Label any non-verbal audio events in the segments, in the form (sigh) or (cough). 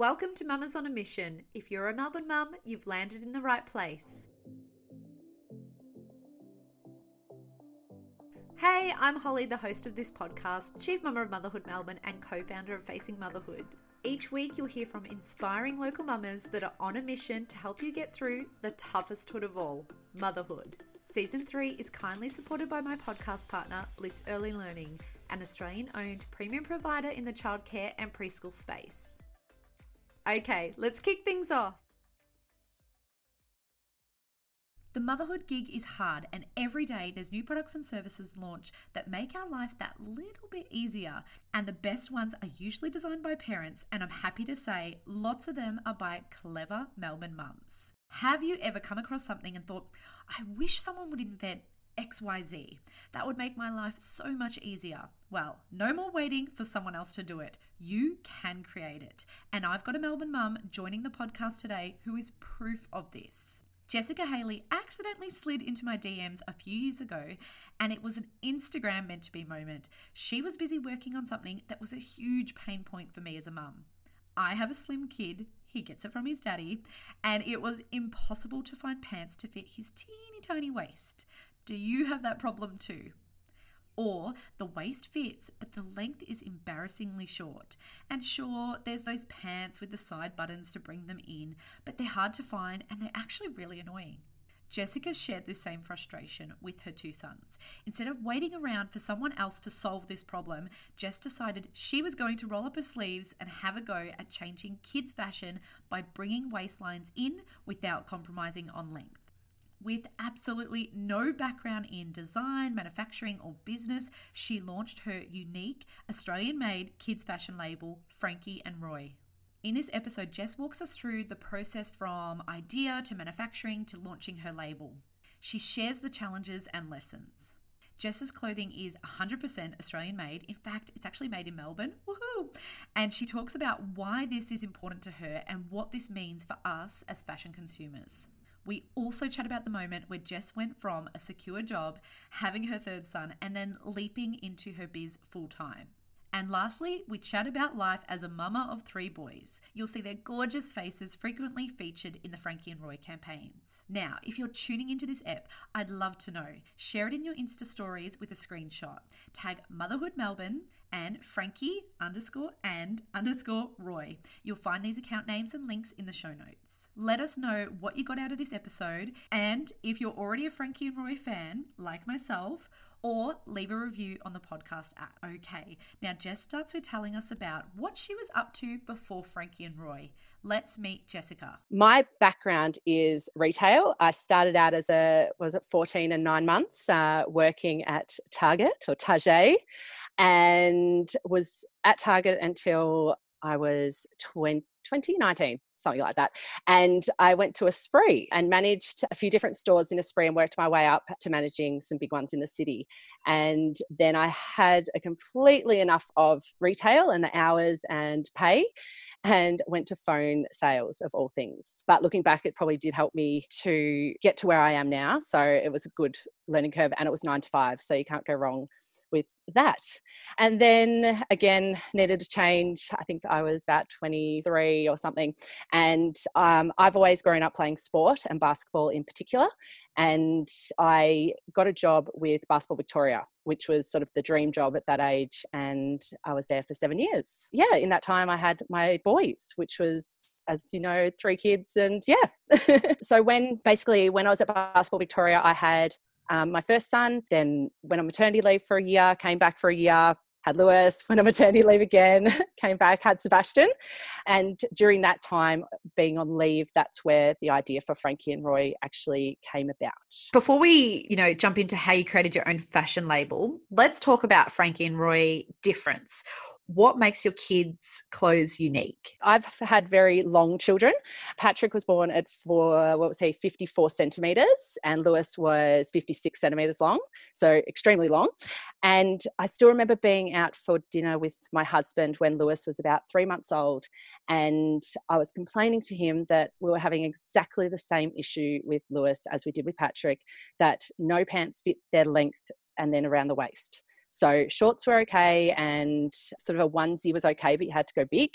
Welcome to Mamas on a Mission. If you're a Melbourne mum, you've landed in the right place. Hey, I'm Holly, the host of this podcast, Chief Mama of Motherhood Melbourne, and co founder of Facing Motherhood. Each week, you'll hear from inspiring local mamas that are on a mission to help you get through the toughest hood of all motherhood. Season 3 is kindly supported by my podcast partner, Bliss Early Learning, an Australian owned premium provider in the childcare and preschool space. Okay, let's kick things off. The motherhood gig is hard, and every day there's new products and services launch that make our life that little bit easier. And the best ones are usually designed by parents, and I'm happy to say lots of them are by clever Melbourne mums. Have you ever come across something and thought, I wish someone would invent XYZ. That would make my life so much easier. Well, no more waiting for someone else to do it. You can create it. And I've got a Melbourne mum joining the podcast today who is proof of this. Jessica Haley accidentally slid into my DMs a few years ago, and it was an Instagram meant to be moment. She was busy working on something that was a huge pain point for me as a mum. I have a slim kid, he gets it from his daddy, and it was impossible to find pants to fit his teeny tiny waist. Do you have that problem too? Or the waist fits, but the length is embarrassingly short. And sure, there's those pants with the side buttons to bring them in, but they're hard to find and they're actually really annoying. Jessica shared this same frustration with her two sons. Instead of waiting around for someone else to solve this problem, Jess decided she was going to roll up her sleeves and have a go at changing kids' fashion by bringing waistlines in without compromising on length. With absolutely no background in design, manufacturing, or business, she launched her unique Australian made kids fashion label, Frankie and Roy. In this episode, Jess walks us through the process from idea to manufacturing to launching her label. She shares the challenges and lessons. Jess's clothing is 100% Australian made. In fact, it's actually made in Melbourne. Woohoo! And she talks about why this is important to her and what this means for us as fashion consumers. We also chat about the moment where Jess went from a secure job, having her third son, and then leaping into her biz full time. And lastly, we chat about life as a mama of three boys. You'll see their gorgeous faces frequently featured in the Frankie and Roy campaigns. Now, if you're tuning into this app, I'd love to know. Share it in your Insta stories with a screenshot. Tag Motherhood Melbourne and Frankie underscore and underscore Roy. You'll find these account names and links in the show notes. Let us know what you got out of this episode, and if you're already a Frankie and Roy fan, like myself, or leave a review on the podcast app. Okay, now Jess starts with telling us about what she was up to before Frankie and Roy. Let's meet Jessica. My background is retail. I started out as a, was it 14 and nine months, uh, working at Target or Target, and was at Target until I was 20, 2019 something like that. And I went to Esprit and managed a few different stores in Esprit and worked my way up to managing some big ones in the city. And then I had a completely enough of retail and the hours and pay and went to phone sales of all things. But looking back, it probably did help me to get to where I am now. So it was a good learning curve and it was nine to five. So you can't go wrong with that. And then again, needed a change. I think I was about 23 or something. And um, I've always grown up playing sport and basketball in particular. And I got a job with Basketball Victoria, which was sort of the dream job at that age. And I was there for seven years. Yeah, in that time, I had my boys, which was as you know, three kids, and yeah. (laughs) so when basically when I was at Basketball Victoria, I had um, my first son, then went on maternity leave for a year, came back for a year, had Lewis, (laughs) went on maternity leave again, (laughs) came back, had Sebastian. And during that time, being on leave, that's where the idea for Frankie and Roy actually came about. Before we, you know, jump into how you created your own fashion label, let's talk about Frankie and Roy difference what makes your kids' clothes unique? I've had very long children. Patrick was born at four, what was he, 54 centimeters, and Lewis was 56 centimeters long, so extremely long. And I still remember being out for dinner with my husband when Lewis was about three months old, and I was complaining to him that we were having exactly the same issue with Lewis as we did with Patrick, that no pants fit their length and then around the waist So shorts were okay and sort of a onesie was okay, but you had to go big.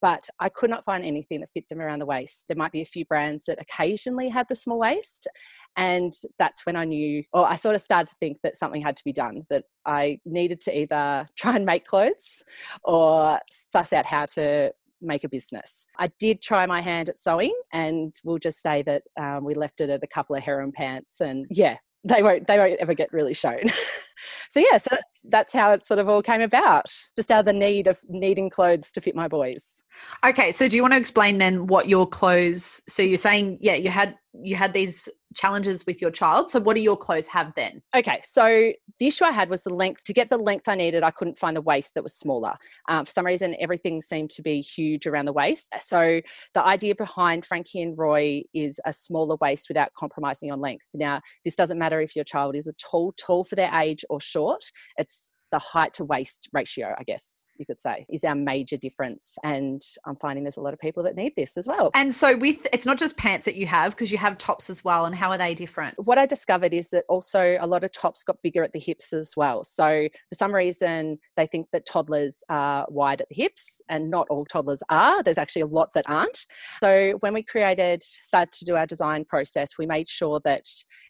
But I could not find anything that fit them around the waist. There might be a few brands that occasionally had the small waist. And that's when I knew, or I sort of started to think that something had to be done, that I needed to either (laughs) try and make clothes or suss out how to make a business. I did try my hand at sewing, and we'll just say that um, we left it at a couple of harem pants, and yeah, they won't they won't ever get really shown. (laughs) (laughs) so yeah, so that's, that's how it sort of all came about, just out of the need of needing clothes to fit my boys. Okay, so do you want to explain then what your clothes? So you're saying, yeah, you had you had these challenges with your child. So what do your clothes have then? Okay, so the issue I had was the length. To get the length I needed, I couldn't find a waist that was smaller. Um, for some reason, everything seemed to be huge around the waist. So the idea behind Frankie and Roy is a smaller waist without compromising on length. Now, this doesn't matter if your child is a tall, tall for their age or short. It's the height to waist ratio, I guess you could say, is our major difference. And I'm finding there's a lot of people that need this as well. And so, with it's not just pants that you have, because you have tops as well. And how are they different? What I discovered is that also a lot of tops got bigger at the hips as well. So, for some reason, they think that toddlers are wide at the hips, and not all toddlers are. There's actually a lot that aren't. So, when we created, started to do our design process, we made sure that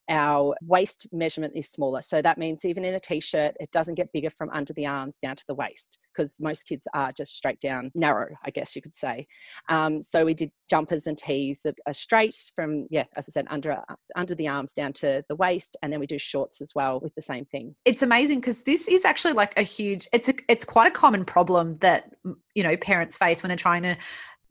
our waist measurement is smaller. So that means even in a t shirt, it doesn't get bigger from under the arms down to the waist because most kids are just straight down narrow, I guess you could say. Um, so we did jumpers and tees that are straight from, yeah, as I said, under, under the arms down to the waist. And then we do shorts as well with the same thing. It's amazing because this is actually like a huge, it's a, it's quite a common problem that, you know, parents face when they're trying to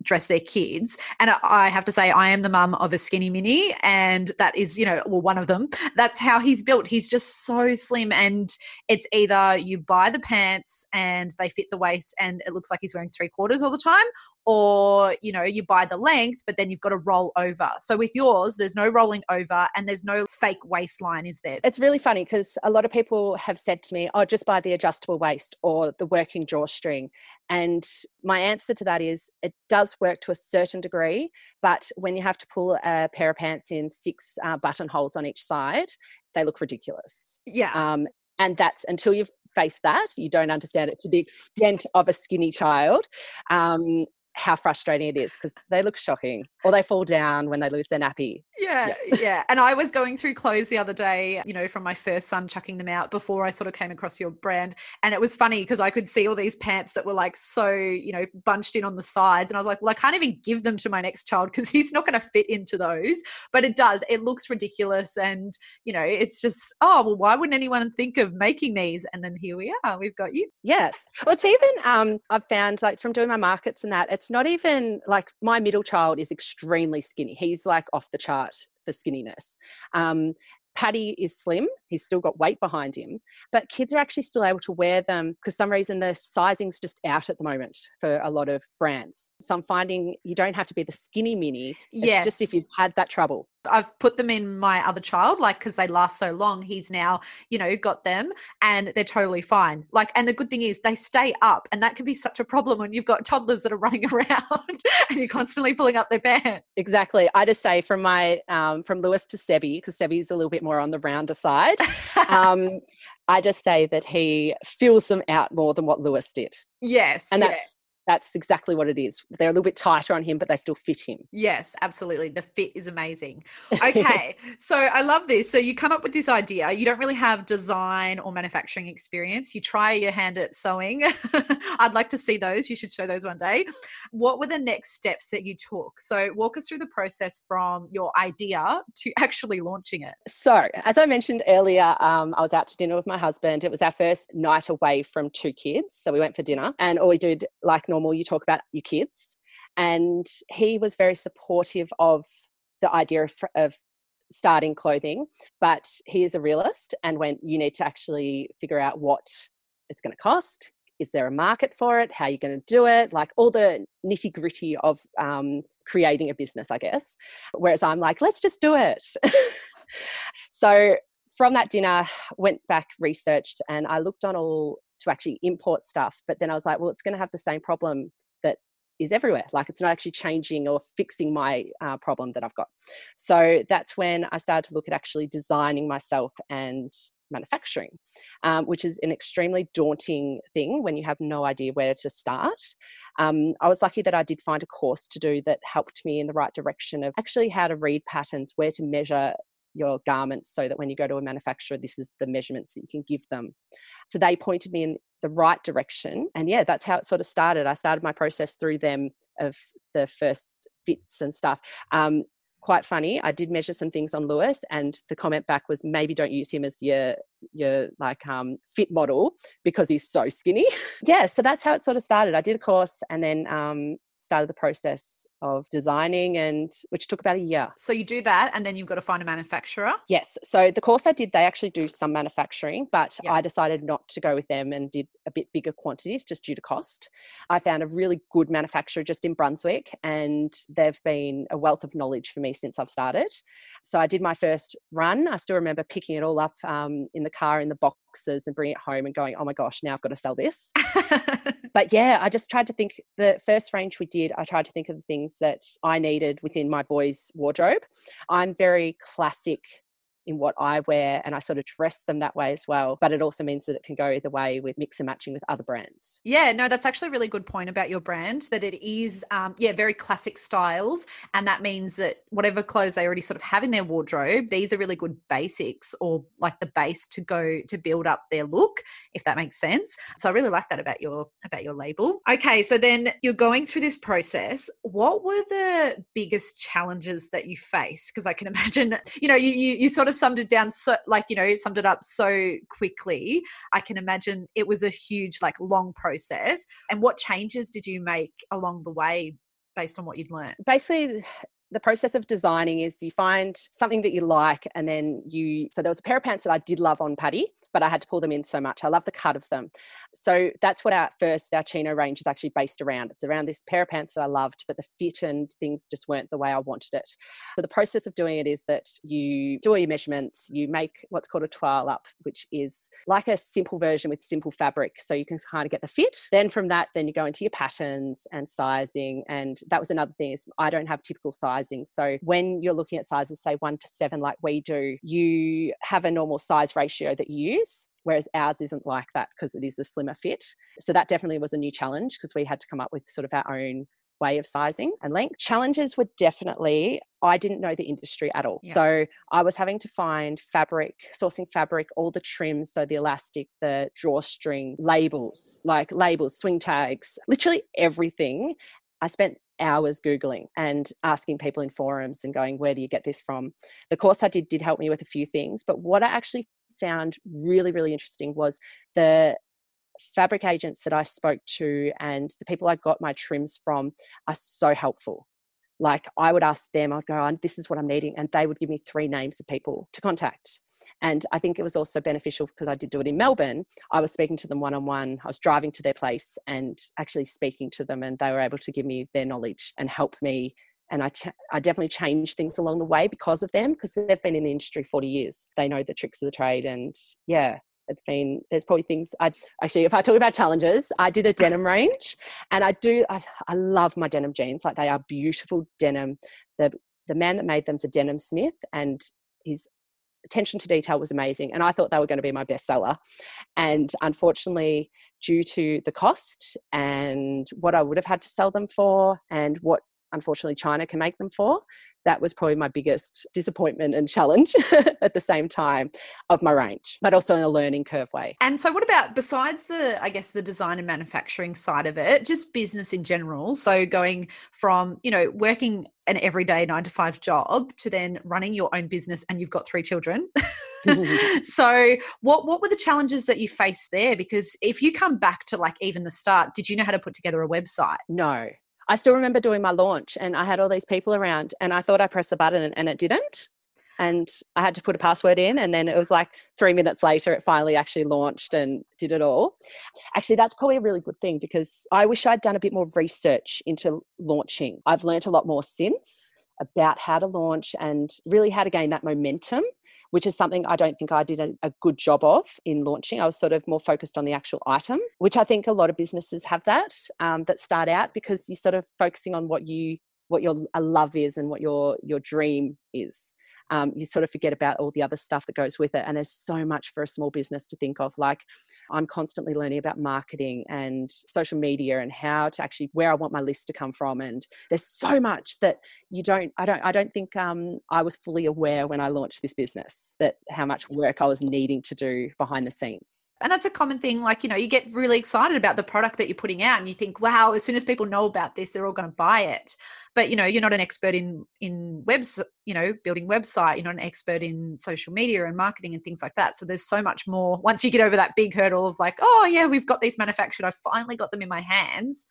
dress their kids. And I have to say, I am the mum of a skinny mini, and that is, you know, well, one of them. That's how he's built. He's just so slim, and it's either you buy the pants and they fit the waist, and it looks like he's wearing three quarters all the time, or you know, you buy the length, but then you've got to roll over. So with yours, there's no rolling over, and there's no fake waistline, is there? It's really funny because a lot of people have said to me, "Oh, just buy the adjustable waist or the working drawstring," and my answer to that is, it does work to a certain degree, but when you have to pull a pair of pants in six uh, buttonholes on each side, they look ridiculous. Yeah. Um, and that's until you've faced that, you don't understand it to the extent of a skinny child. Um, how frustrating it is because they look shocking or they fall down when they lose their nappy. Yeah, yeah, yeah. And I was going through clothes the other day, you know, from my first son chucking them out before I sort of came across your brand. And it was funny because I could see all these pants that were like so, you know, bunched in on the sides. And I was like, well, I can't even give them to my next child because he's not going to fit into those. But it does. It looks ridiculous. And, you know, it's just, oh, well, why wouldn't anyone think of making these? And then here we are. We've got you. Yes. Well, it's even, um, I've found like from doing my markets and that, it's not even like my middle child is extremely skinny. He's like off the chart for skinniness. Um, Paddy is slim, he's still got weight behind him, but kids are actually still able to wear them because some reason the sizing's just out at the moment for a lot of brands. So I'm finding you don't have to be the skinny mini. It's just if you've had that trouble. I've put them in my other child, like because they last so long. He's now, you know, got them and they're totally fine. Like, and the good thing is they stay up, and that can be such a problem when you've got toddlers that are (laughs) running around (laughs) and you're constantly pulling up their pants. Exactly. I just say from my um, from Lewis to Sebi because Sebi's a little bit more on the rounder side. (laughs) Um, I just say that he fills them out more than what Lewis did. Yes, and that's that's exactly what it is. They're a little bit tighter on him, but they still fit him. Yes, absolutely. The fit is amazing. (laughs) Okay. so I love this. So you come up with this idea. You don't really have design or manufacturing experience. You try your hand at sewing. (laughs) I'd like to see those. You should show those one day. What were the next steps that you took? So walk us through the process from your idea to actually launching it. So, as I mentioned earlier, um, I was out to dinner with my husband. It was our first night away from two kids. So we went for dinner and all we did, like normal normal, you talk about your kids. And he was very supportive of the idea of, of starting clothing, but he is a realist and when you need to actually figure out what it's going to cost. Is there a market for it? How are you going to do it? Like all the nitty gritty of um, creating a business, I guess. Whereas I'm like, let's just do it. (laughs) so from that dinner, went back, researched, and I looked on all to actually import stuff. But then I was like, well, it's going to have the same problem that is everywhere. Like it's not actually changing or fixing my uh, problem that I've got. So that's when I started to look at actually designing myself and manufacturing, um, which is an extremely daunting thing when you have no idea where to start. Um, I was lucky that I did find a course to do that helped me in the right direction of actually how to read patterns, where to measure your garments so that when you go to a manufacturer, this is the measurements that you can give them. So they pointed me in the right direction. And yeah, that's how it sort of started. I started my process through them of the first fits and stuff. Um, quite funny. I did measure some things on Lewis, and the comment back was maybe don't use him as your your like um, fit model because he's so skinny. (laughs) yeah, so that's how it sort of started. I did a course, and then um, started the process of designing and which took about a year. So you do that and then you've got to find a manufacturer? Yes. So the course I did, they actually do some manufacturing, but I decided not to go with them and did a bit bigger quantities just due to cost. I found a really good manufacturer just in Brunswick and they've been a wealth of knowledge for me since I've started. So I did my first run. I still remember picking it all up um, in the car in the boxes and bringing it home and going, oh my gosh, now I've got to sell this. (laughs) but yeah, I just tried to think the first range we did, I tried to think of the things that I needed within my boys' wardrobe. I'm very classic in what I wear and I sort of dress them that way as well. But it also means that it can go either way with mix and matching with other brands. Yeah, no, that's actually a really good point about your brand that it is, um, yeah, very classic styles. And that means that whatever clothes they already sort of have in their wardrobe, these are really good basics or like the base to go to build up their look, if that makes sense. So I really like that about your about your label. Okay, so then you're going through this process. What were the biggest challenges that you faced? Because I can (laughs) imagine, you know, you, you you sort of summed it down so like you know summed it up so quickly. I can imagine it was a huge like long process. And what changes did you make along the way based on what you'd learned? Basically the process of designing is you find something that you like and then you so there was a pair of pants that i did love on paddy but I had to pull them in so much. I love the cut of them. So that's what our first, our chino range is actually based around. It's around this pair of pants that I loved, but the fit and things just weren't the way I wanted it. So the process of doing it is that you do all your measurements, you make what's called a toile up, which is like a simple version with simple fabric. So you can kind of get the fit. Then from that, then you go into your patterns and sizing. And that was another thing is I don't have typical sizing. So when you're looking at sizes, say one to seven, like we do, you have a normal size ratio that you use whereas ours isn't like that because it is a slimmer fit. So that definitely was a new challenge because we had to come up with sort of our own way of sizing and length. Challenges were definitely I didn't know the industry at all. Yeah. So I was having to find fabric, sourcing fabric, all the trims, so the elastic, the drawstring, labels, like labels, swing tags, literally everything. I spent hours googling and asking people in forums and going where do you get this from the course i did did help me with a few things but what i actually found really, really interesting was the fabric agents that I spoke to and the people I got my trims from are so helpful. Like I would ask them, I'd go, oh, this is what I'm needing. And they would give me three names of people to contact. And I think it was also beneficial because I did do it in Melbourne. I was speaking to them one on one. I was driving to their place and actually speaking to them, and they were able to give me their knowledge and help me and I, ch- I definitely changed things along the way because of them because they've been in the industry 40 years. They know the tricks of the trade and yeah it's been there's probably things i actually if i talk about challenges i did a denim (laughs) range and i do I, I love my denim jeans like they are beautiful denim. The the man that made them's a denim smith and his attention to detail was amazing and i thought they were going to be my bestseller and unfortunately due to the cost and what i would have had to sell them for and what unfortunately China can make them for. That was probably my biggest disappointment and challenge (laughs) at the same time of my range, but also in a learning curve way. And so, what about besides the, I guess, the design and manufacturing side of it, just business in general? So, going from, you know, working an everyday nine to five job to then running your own business and you've got three children. (laughs) (laughs) so what what were the challenges that you faced there because if you come back to like even the start did you know how to put together a website no I still remember doing my launch and I had all these people around and I thought I pressed the button and, it didn't. And I had to put a password in, and then it was like three minutes later, it finally actually launched and did it all. Actually, that's probably a really good thing because I wish I'd done a bit more research into launching. I've learned a lot more since about how to launch and really how to gain that momentum which is something I don't think I did a, a, good job of in launching. I was sort of more focused on the actual item, which I think a lot of businesses have that um, that start out because you're sort of focusing on what you what your love is and what your your dream is um, you sort of forget about all the other stuff that goes with it. And there's so much for a small business to think of. Like I'm constantly learning about marketing and social media and how to actually where I want my list to come from. And there's so much that you don't. I don't. I don't think um, I was fully aware when I launched this business that how much work I was needing to do behind the scenes. And that's a common thing. Like you know, you get really excited about the product that you're putting out, and you think, wow, as soon as people know about this, they're all going to buy it but you know you're not an expert in in webs you know building website you're not an expert in social media and marketing and things like that. So there's so much more once you get over that big hurdle of like oh yeah we've got these manufactured i finally got them in my hands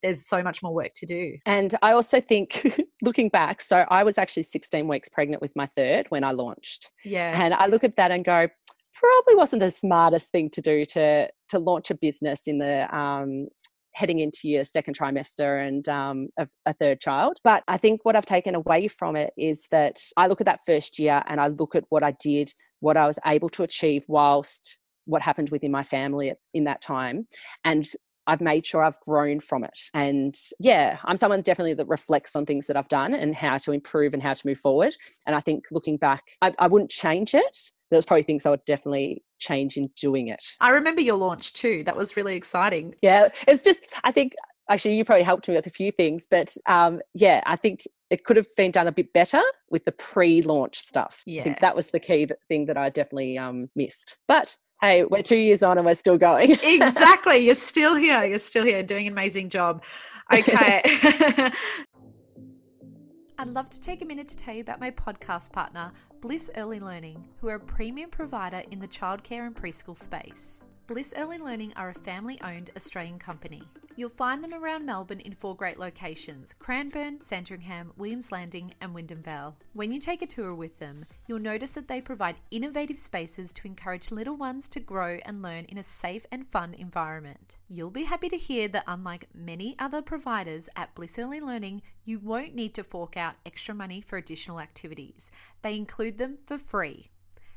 there's so much more work to do. And i also think (laughs) looking back so i was actually 16 weeks pregnant with my third when i launched. Yeah. And i look at that and go probably wasn't the smartest thing to do to to launch a business in the um, heading into your second trimester and um, a, a third child. But I think what I've taken away from it is that I look at that first year and I look at what I did, what I was able to achieve whilst what happened within my family in that time. And I've made sure I've grown from it. And yeah, I'm someone definitely that reflects on things that I've done and how to improve and how to move forward. And I think looking back, I, I wouldn't change it. There's probably things I would definitely change in doing it. I remember your launch too. That was really exciting. Yeah, it's just, I think, actually, you probably helped me with a few things, but um, yeah, I think it could have been done a bit better with the pre-launch stuff. Yeah. I think that was the key thing that I definitely um, missed. But hey, we're two years on and we're still going. exactly. (laughs) You're still here. You're still here doing an amazing job. Okay. (laughs) (laughs) I'd love to take a minute to tell you about my podcast partner, Bliss Early Learning, who are a premium provider in the childcare and preschool space. Bliss Early Learning are a family owned Australian company. You'll find them around Melbourne in four great locations Cranbourne, Sandringham, Williams Landing, and Wyndham Vale. When you take a tour with them, you'll notice that they provide innovative spaces to encourage little ones to grow and learn in a safe and fun environment. You'll be happy to hear that, unlike many other providers at Bliss Early Learning, you won't need to fork out extra money for additional activities. They include them for free.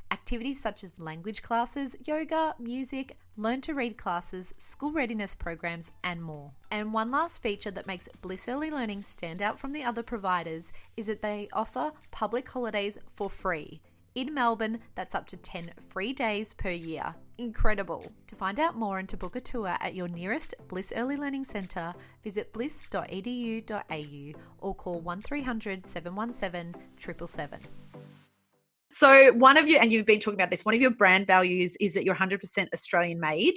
Activities such as language classes, yoga, music, learn to read classes, school readiness programs, and more. And one last feature that makes Bliss Early Learning stand out from the other providers is that they offer public holidays for free. In Melbourne, that's up to 10 free days per year. Incredible! To find out more and to book a tour at your nearest Bliss Early Learning Centre, visit bliss.edu.au or call 1300 717 777. So, one of you, and you've been talking about this, one of your brand values is that you're 100% Australian made.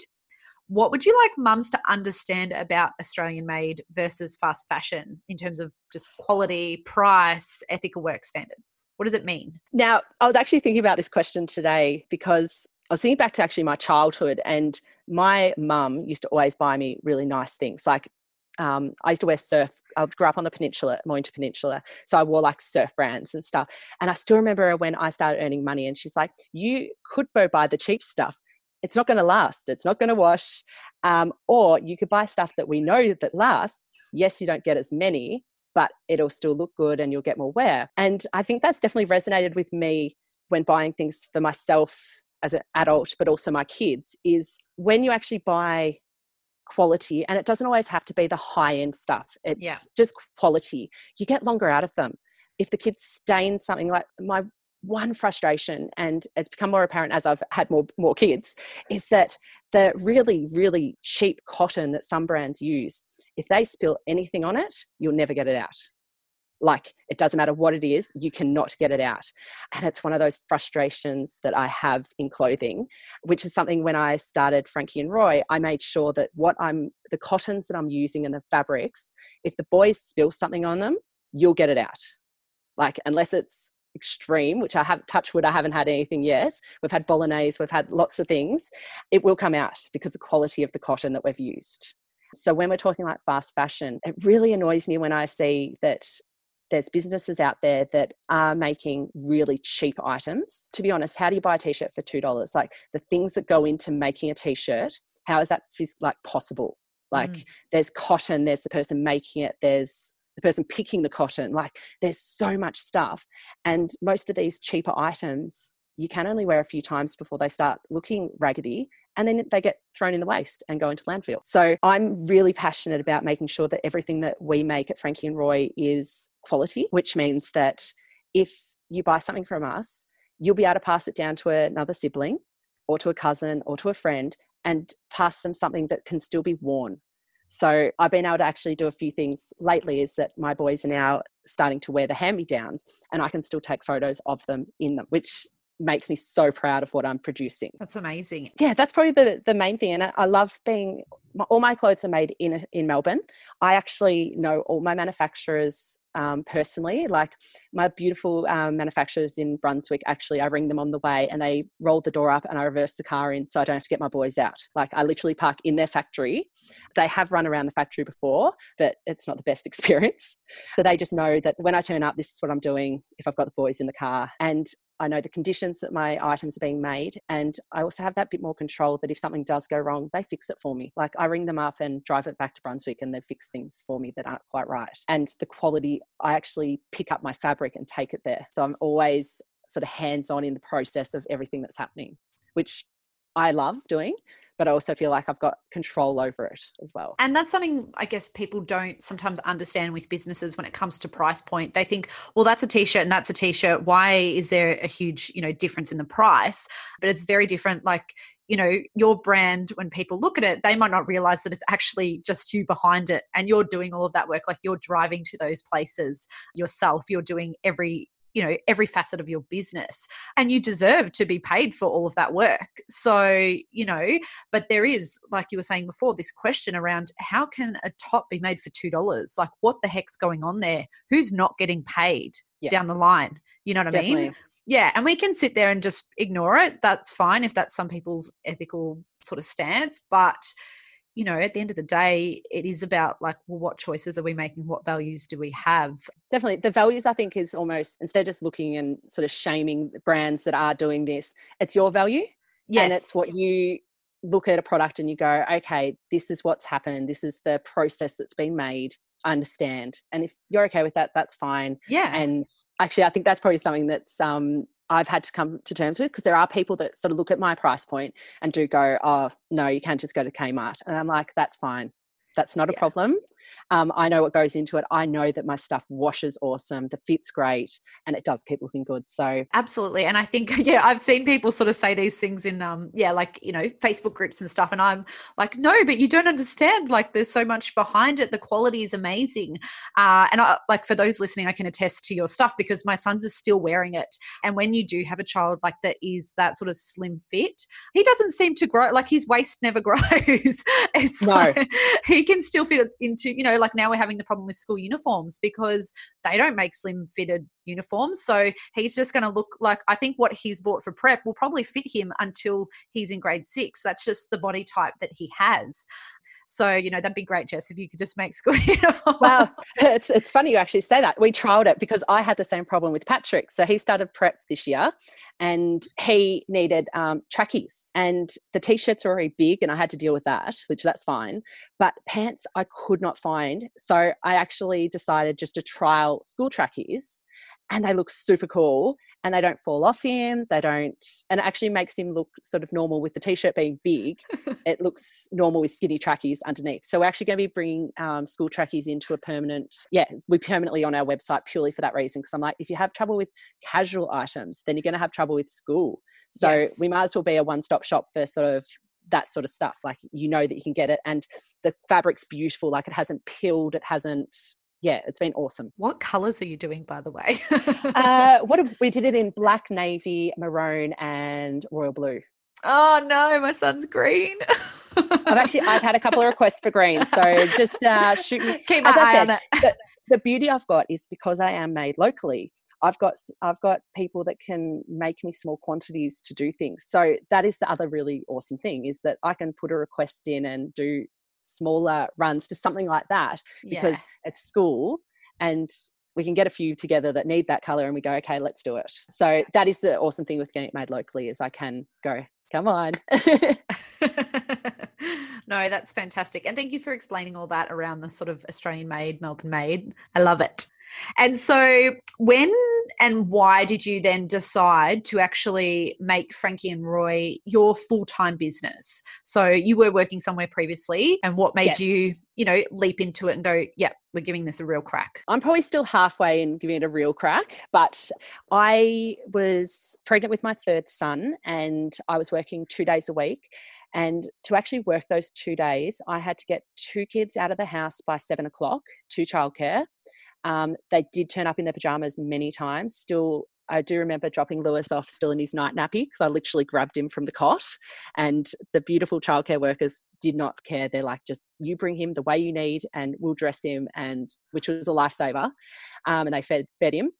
What would you like mums to understand about Australian made versus fast fashion in terms of just quality, price, ethical work standards? What does it mean? Now, I was actually thinking about this question today because I was thinking back to actually my childhood and my mum used to always buy me really nice things like um, I used to wear surf. I grew up on the peninsula, Mornington Peninsula. So I wore like surf brands and stuff. And I still remember when I started earning money and she's like, you could go buy the cheap stuff. It's not going to last. It's not going to wash. Um, or you could buy stuff that we know that lasts. Yes, you don't get as many, but it'll still look good and you'll get more wear. And I think that's definitely resonated with me when buying things for myself as an adult, but also my kids, is when you actually buy quality and it doesn't always have to be the high end stuff it's yeah. just quality. You get longer out of them. If the kids stain something like my one frustration and it's become more apparent as i've had more more kids is that the really really cheap cotton that some brands use if they spill anything on it you'll never get it out like it doesn't matter what it is you cannot get it out. And it's one of those frustrations that i have in clothing which is something when i started frankie and roy i made sure that what i'm the cottons that i'm using and the fabrics if the boys spill something on them you'll get it out. Like unless it's extreme which i have touch wood i haven't had anything yet. We've had bolognese we've had lots of things. It will come out because the quality of the cotton that we've used. So when we're talking like fast fashion, it really annoys me when I see that there's businesses out there that are making really cheap items. To be honest, how do you buy a t-shirt for two dollars? Like the things that go into making a t-shirt, how is that like possible? Like mm. there's cotton, there's the person making it, there's the person picking the cotton. Like there's so much stuff, and most of these cheaper items you can only wear a few times before they start looking raggedy and then they get thrown in the waste and go into landfill. So I'm really passionate about making sure that everything that we make at Frankie and Roy is quality, which means that if you buy something from us, you'll be able to pass it down to another sibling or to a cousin or to a friend and pass them something that can still be worn. So I've been able to actually do a few things lately is that my boys are now starting to wear the hand me downs and I can still take photos of them in them, which makes me so proud of what I'm producing. That's amazing. Yeah, that's probably the, the main thing. And I, I love being, my, all my clothes are made in, in Melbourne. I actually know all my manufacturers um, personally. Like my beautiful um, manufacturers in Brunswick, actually, I ring them on the way and they roll the door up and I reverse the car in so I don't have to get my boys out. Like I literally park in their factory. They have run around the factory before, but it's not the best (laughs) experience. So they just know that when I turn up, this is what I'm doing if I've got the boys in the car. And I know the conditions that my items are being made. And I also have that bit more control that if something does go wrong, they fix it for me. Like I ring them up and drive it back to Brunswick and they fix things for me that aren't quite right. And the quality, I actually pick up my fabric and take it there. So I'm always sort of hands on in the process of everything that's happening, which I love doing, but I also feel like I've got control over it as well. And that's something I guess people don't sometimes understand with businesses when it comes to price point. They think, well, that's a t-shirt and that's a t-shirt. Why is there a huge, you know, difference in the price? But it's very different. Like, you know, your brand, when people look at it, they might not realize that it's actually just you behind it and you're doing all of that work. Like you're driving to those places yourself. You're doing every you know every facet of your business and you deserve to be paid for all of that work. So you know but there is like you were saying before this question around how can a top be made for two dollars? Like what the heck's going on there? Who's not getting paid yeah. down the line? You know what Definitely. i mean? Yeah and we can sit there and just ignore it. That's fine if that's some people's ethical sort of stance but you know, at the end of the day, it is about like, well, what choices are we making? What values do we have? Definitely. The values, I think, is almost instead of just looking and sort of shaming brands that are doing this, it's your value. Yes. And it's what you look at a product and you go, okay, this is what's happened. This is the process that's been made. I understand. And if you're okay with that, that's fine. Yeah. And actually, I think that's probably something that's um, I've had to come to terms with because there are people that sort of look at my price point and do go, oh, no, you can't just go to Kmart. And I'm like, that's fine. That's not a yeah. problem. Um, I know what goes into it. I know that my stuff washes awesome, the fit's great, and it does keep looking good. So absolutely. And I think, (laughs) yeah, I've seen people sort of say these things in, um, yeah, like you know, Facebook groups and stuff, and I'm like, no, but you don't understand. Like, there's so much behind it. The quality is amazing. Uh, and I, like for those listening, I can attest to your stuff because my sons are still wearing it. And when you do have a child like that is that sort of slim fit, he doesn't seem to grow. Like his waist never (laughs) grows. it's no. Like, he can still fit into, you know, like now we're having the problem with school uniforms because they don't make slim fitted uniforms. So he's just going to look like I think what he's bought for prep will probably fit him until he's in grade six. That's just the body type that he has. So, you know, that'd be great, Jess, if you could just make school (laughs) uniforms. Well, it's, it's funny you actually say that. We trialed it because I had the same problem with Patrick. So he started prep this year and he needed um, trackies and the t-shirts were very big and I had to deal with that, which that's fine. But pants I could not find. So I actually decided just to trial school trackies and they look super cool and they don't fall off him they don't and it actually makes him look sort of normal with the t-shirt being big. (laughs) It looks normal with skinny trackies underneath. So we're actually going to be bringing um, school trackies into a permanent yeah we're permanently on our website purely for that reason because i'm like if you have trouble with casual items then you're going to have trouble with school. So yes. we might as well be a one-stop shop for sort of that sort of stuff. Like you know that you can get it and the fabric's beautiful like it hasn't peeled it hasn't yeah, it's been awesome. What colors are you doing, by the way? uh, what (laughs) we did it in black, navy, maroon, and royal blue. Oh no, my son's green. I've actually I've had a couple of (laughs) requests for green, so just uh, shoot me. Keep my As eye said, on it. the, (laughs) the beauty I've got is because I am made locally. I've got I've got people that can make me small quantities to do things. So that is the other really awesome thing is that I can put a request in and do smaller runs for something like that because yeah. it's school and we can get a few together that need that color and we go okay let's do it. So that is the awesome thing with getting it made locally is i can go come on. (laughs) (laughs) No that's fantastic and thank you for explaining all that around the sort of australian made melbourne made i love it and so when and why did you then decide to actually make Frankie and Roy your full time business? So you were working somewhere previously, and what made yes. you, you know, leap into it and go, yeah, we're giving this a real crack? I'm probably still halfway in giving it a real crack, but I was pregnant with my third son and I was working two days a week. And to actually work those two days, I had to get two kids out of the house by seven o'clock to childcare. Um, they did turn up in their pajamas many times, still I do remember dropping Lewis off still in his night nappy because I literally grabbed him from the cot. And the beautiful childcare workers did not care. They're like, just you bring him the way you need and we'll dress him, and which was a lifesaver. Um, and they fed, fed him.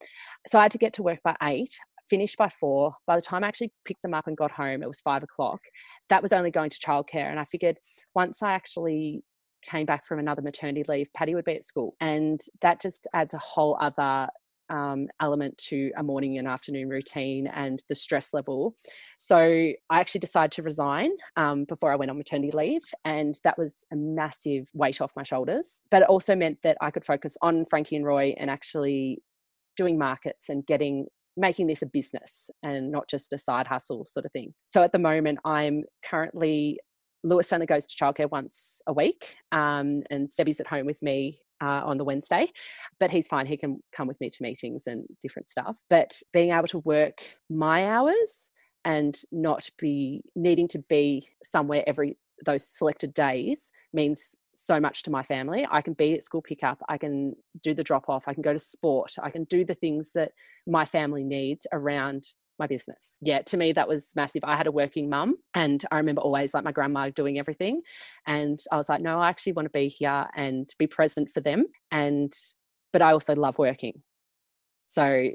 So I had to get to work by eight finished by four. By the time I actually picked them up and got home, it was five o'clock. That was only going to childcare. And I figured once I actually came back from another maternity leave, Patty would be at school. And that just adds a whole other um, element to a morning and afternoon routine and the stress level. So I actually decided to resign um, before I went on maternity leave. And that was a massive weight off my shoulders. But it also meant that I could focus on Frankie and Roy and actually doing markets and getting making this a business and not just a side hustle sort of thing. So at the moment, I'm currently Lewis only goes to childcare once a week, um, and Sebby's at home with me uh, on the Wednesday, but he's fine. He can come with me to meetings and different stuff. But being able to work my hours and not be needing to be somewhere every those selected days means so much to my family. I can be at school pickup, I can do the drop off, I can go to sport, I can do the things that my family needs around my business. Yeah, to me, that was massive. I had a working mum, and I remember always like my grandma doing everything. And I was like, no, I actually want to be here and be present for them. And, but I also love working. So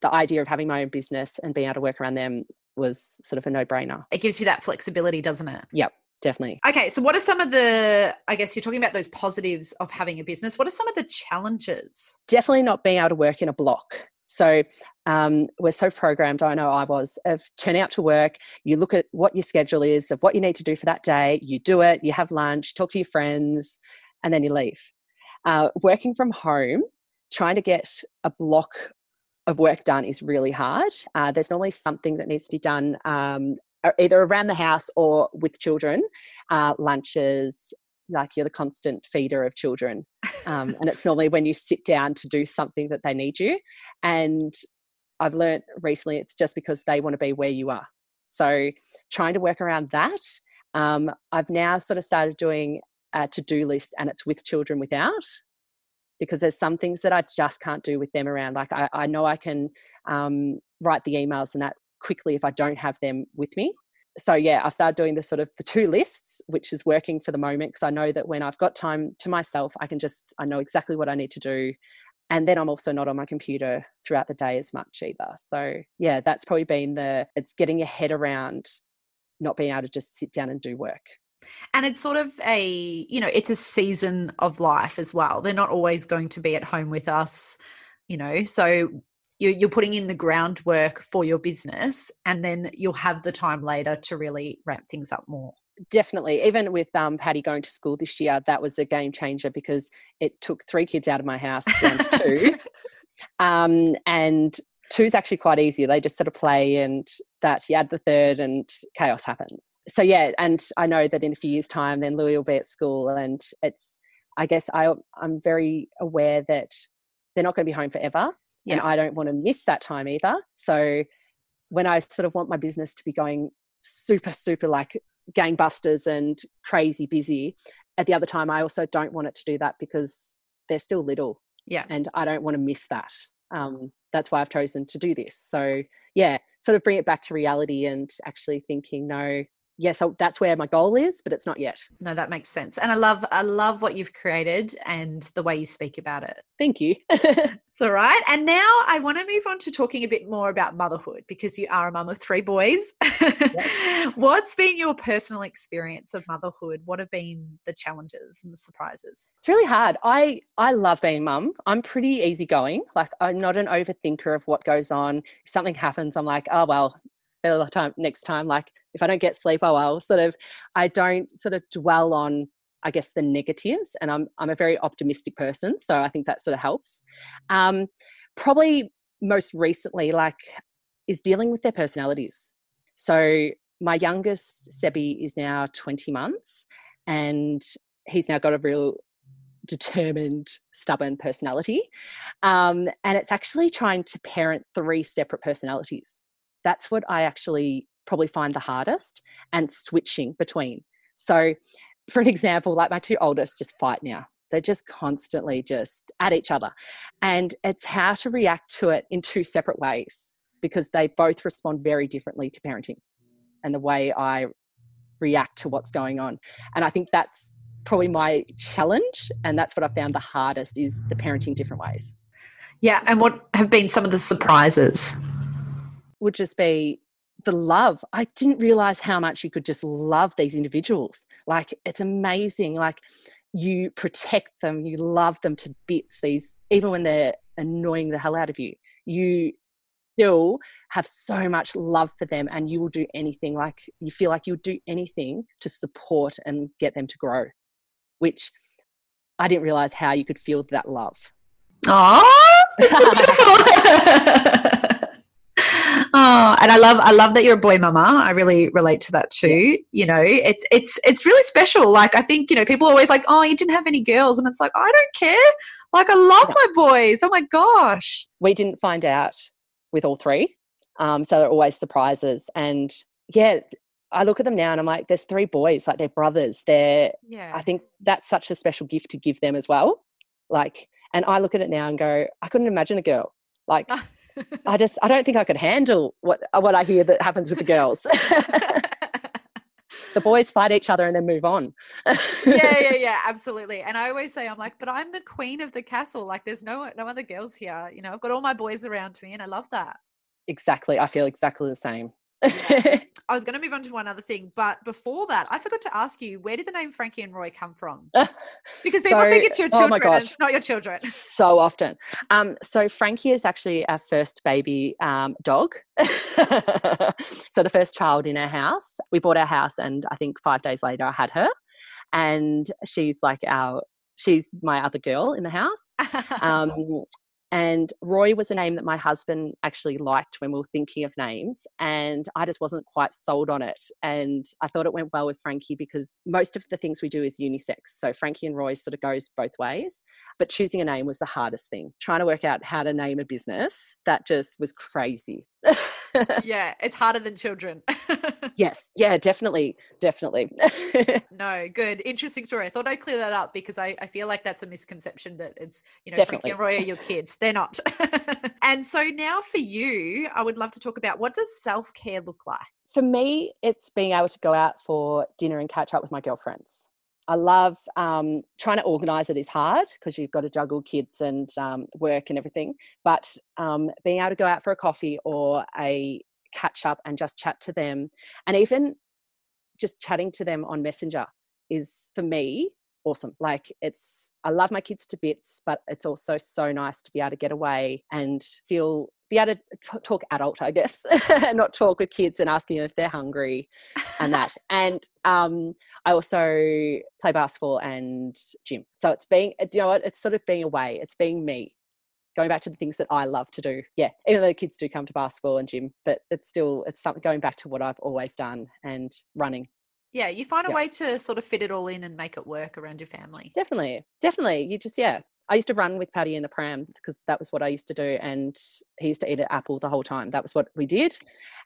the idea of having my own business and being able to work around them was sort of a no brainer. It gives you that flexibility, doesn't it? Yep definitely. Okay, so what are some of the, I guess you're talking about those positives of having a business. What are some of the challenges? Definitely not being able to work in a block. So um, we're so programmed, I know I was, of turn out to work, you look at what your schedule is, of what you need to do for that day, you do it, you have lunch, talk to your friends, and then you leave. Uh, working from home, trying to get a block of work done is really hard. Uh, there's normally something that needs to be done um, either around the house or with children, uh, lunches, like you're the constant feeder of children. Um, and it's normally when you sit down to do something that they need you. And I've learned recently it's just because they want to be where you are. So trying to work around that. Um, I've now sort of started doing a to do list and it's with children without because there's some things that I just can't do with them around. Like I, I know I can um, write the emails and that quickly if I don't have them with me so yeah i've started doing the sort of the two lists which is working for the moment because i know that when i've got time to myself i can just i know exactly what i need to do and then i'm also not on my computer throughout the day as much either. So yeah that's probably been the it's getting your head around not being able to just sit down and do work. And it's sort of a you know it's a season of life as well. They're not always going to be at home with us you know so you're, you're putting in the groundwork for your business and then you'll have the time later to really ramp things up more. Definitely. Even with um, patty going to school this year that was a game changer because it took three kids out of my house down to two. (laughs) Um, and two's actually quite easy. They just sort of play and that you add the third and chaos happens. So yeah and i know that in a few years time then Lewis will be at school and it's i guess I, i'm very aware that they're not going to be home forever yeah. and I don't want to miss that time either. So when I sort of want my business to be going super, super like gangbusters and crazy busy, at the other time, I also don't want it to do that because they're still little. Yeah. And I don't want to miss that. Um, that's why I've chosen to do this. So, yeah, sort of bring it back to reality and actually thinking, no, yes so that's where my goal is but it's not yet. No that makes sense and i love i love what you've created and the way you speak about it. Thank you. (laughs) It's all right and now i want to move on to talking a bit more about motherhood because you are a mum of three boys. Yes. (laughs) what's been your personal experience of motherhood? What have been the challenges and the surprises? It's really hard. I i love being mum. I'm pretty easygoing like i'm not an overthinker of what goes on. If something happens i'm like oh well better time next time like if i don't get sleep well sort of i don't sort of dwell on i guess the negatives and i'm i'm a very optimistic person so i think that sort of helps um probably most recently, like, is dealing with their personalities. So my youngest, Sebi, is now 20 months and he's now got a real determined, stubborn personality. Um, and it's actually trying to parent three separate personalities. That's what I actually probably find the hardest and switching between. So, for an example, like my two oldest just fight now. They're just constantly just at each other. And it's how to react to it in two separate ways because they both respond very differently to parenting and the way I react to what's going on. And I think that's probably my challenge. And that's what I found the hardest is the parenting different ways. Yeah. And what have been some of the surprises? Would just be the love. I didn't realize how much you could just love these individuals. Like it's amazing. Like you protect them, you love them to bits. These even when they're annoying the hell out of you, you still have so much love for them and you will do anything like you feel like you'll do anything to support and get them to grow which i didn't realize how you could feel that love (laughs) oh (laughs) oh and i love i love that you're a boy mama i really relate to that too yeah. you know it's it's it's really special like i think you know people always like oh you didn't have any girls and it's like i don't care like i love my boys oh my gosh we didn't find out with all three. Um, so they're always surprises. And yeah, I look at them now and I'm like, there's three boys, like they're brothers. They're, yeah. I think that's such a special gift to give them as well. Like, and I look at it now and go, I couldn't imagine a girl. Like, (laughs) I just, I don't think I could handle what uh, what I hear that happens with the girls. (laughs) the boys fight each other and then move on. yeah, yeah, (laughs) yeah, absolutely. And I always say, I'm like, but I'm the queen of the castle. Like, there's no no other girls here. You know, I've got all my boys around me, and I love that. Exactly. I feel exactly the same. Yeah. (laughs) I was going to move on to one other thing, but before that, I forgot to ask you, where did the name Frankie and Roy come from? (laughs) Because people so, think it's your children, oh it's not your children. So often. Um, so Frankie is actually our first baby um, dog. (laughs) so the first child in our house. We bought our house, and I think five days later, I had her, and she's like our she's my other girl in the house. Um, and Roy was a name that my husband actually liked when we were thinking of names. And I just wasn't quite sold on it. And I thought it went well with Frankie because most of the things we do is unisex. So Frankie and Roy sort of goes both ways. But choosing a name was the hardest thing. Trying to work out how to name a business, that just was crazy. (laughs) yeah, it's harder than children. (laughs) yes, yeah, definitely, definitely. (laughs) no, good, interesting story. I thought I'd clear that up because I, I feel like that's a misconception that it's you know definitely. Frankie and Roy are your kids. They're not. (laughs) and so now for you, I would love to talk about what does self care look like. For me, it's being able to go out for dinner and catch up with my girlfriends. I love um, trying to organise it is hard because you've got to juggle kids and um, work and everything. But um, being able to go out for a coffee or a catch up and just chat to them, and even just chatting to them on Messenger is for me awesome. Like it's, I love my kids to bits, but it's also so nice to be able to get away and feel be able to talk adult, I guess, and (laughs) not talk with kids and asking them if they're hungry and that. (laughs) and um, I also play basketball and gym. So it's being, you know what, it's sort of being away. It's being me. Going back to the things that I love to do. Yeah, even though kids do come to basketball and gym, but it's still, it's something going back to what I've always done and running. Yeah, you find a yeah. way to sort of fit it all in and make it work around your family. Definitely. Definitely. You just, yeah, I used to run with Paddy in the pram because that was what I used to do. And he used to eat an apple the whole time. That was what we did.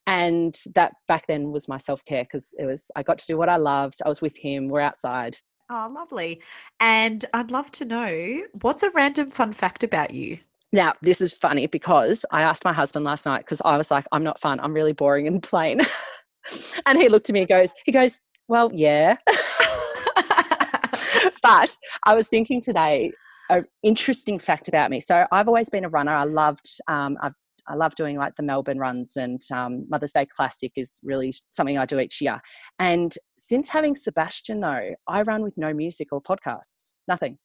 And that back then was my self care because it was, I got to do what I loved. I was with him, we're outside. Oh, lovely. And I'd love to know what's a random fun fact about you? Now, this is funny because I asked my husband last night because I was like, I'm not fun. I'm really boring and plain. (laughs) and he looked at me and goes, he goes, well, yeah. (laughs) but I was thinking today, an interesting fact about me. So I've always been a runner. I loved, um, I've I love doing like the Melbourne runs and um, Mother's Day Classic is really something I do each year. And since having Sebastian, though, I run with no music or podcasts, nothing.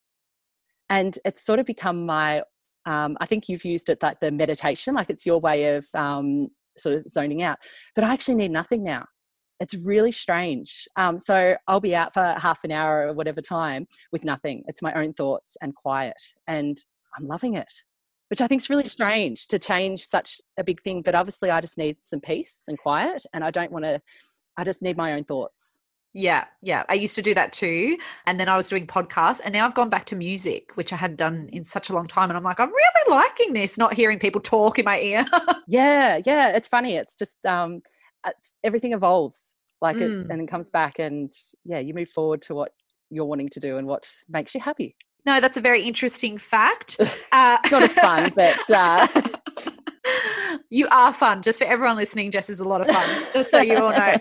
And it's sort of become my, um, I think you've used it like the meditation, like it's your way of um, sort of zoning out. But I actually need nothing now it's really strange. Um, so I'll be out for half an hour or whatever time with nothing. It's my own thoughts and quiet, and I'm loving it. which I think is really strange to change such a big thing. But obviously, I just need some peace and quiet, and I don't want to. I just need my own thoughts. Yeah, yeah. I used to do that too. And then I was doing podcasts and now I've gone back to music, which I hadn't done in such a long time. And I'm like, I'm really liking this, not hearing people talk in my ear. (laughs) yeah, yeah. It's funny. It's just um it's, everything evolves. Like Mm. it and it comes back and yeah, you move forward to what you're wanting to do and what makes you happy. no, that's a very interesting fact. (laughs) Uh, Not as fun, but (laughs) uh you are fun. Just for everyone listening, Jess is a lot of fun, just so you all know.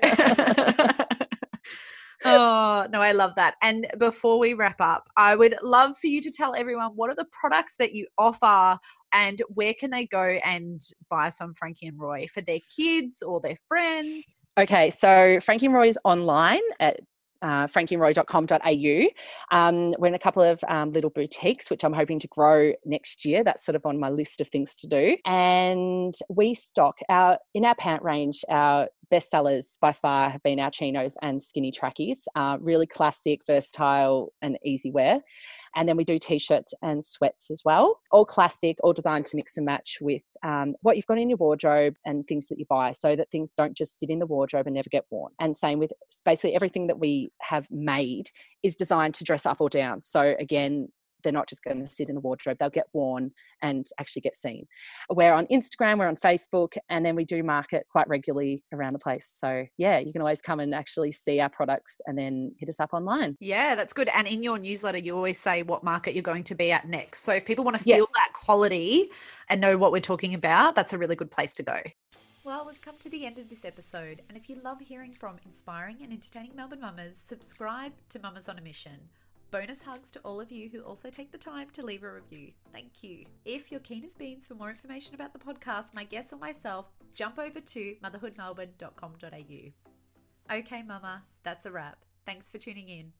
Oh, no, I love that. And before we wrap up, I would love for you to tell everyone what are the products that you offer and where can they go and buy some Frankie and Roy for their kids or their friends? Okay, so Frankie and Roy is online at uh, frankieandroy.com.au. Um, we're in a couple of um, little boutiques, which I'm hoping to grow next year. That's sort of on my list of things to do. And we stock our in our pant range. Our best sellers by far have been our chinos and skinny trackies. Uh, really classic, versatile, and easy wear. And then we do t-shirts and sweats as well. All classic, all designed to mix and match with um, what you've got in your wardrobe and things that you buy so that things don't just sit in the wardrobe and never get worn. And same with basically everything that we have made is designed to dress up or down. So again, they're not just going to sit in the wardrobe, they'll get worn and actually get seen. We're on Instagram, we're on Facebook, and then we do market quite regularly around the place. So, yeah, you can always come and actually see our products and then hit us up online. Yeah, that's good. And in your newsletter, you always say what market you're going to be at next. So if people want to feel Yes. that quality and know what we're talking about, that's a really good place to go. Well, we've come to the end of this episode, and if you love hearing from inspiring and entertaining Melbourne mamas, subscribe to Mamas on a Mission. Bonus hugs to all of you who also take the time to leave a review. Thank you. If you're keen as beans for more information about the podcast, my guests or myself, jump over to motherhoodmelbourne.com.au. Okay, Mama, that's a wrap. Thanks for tuning in.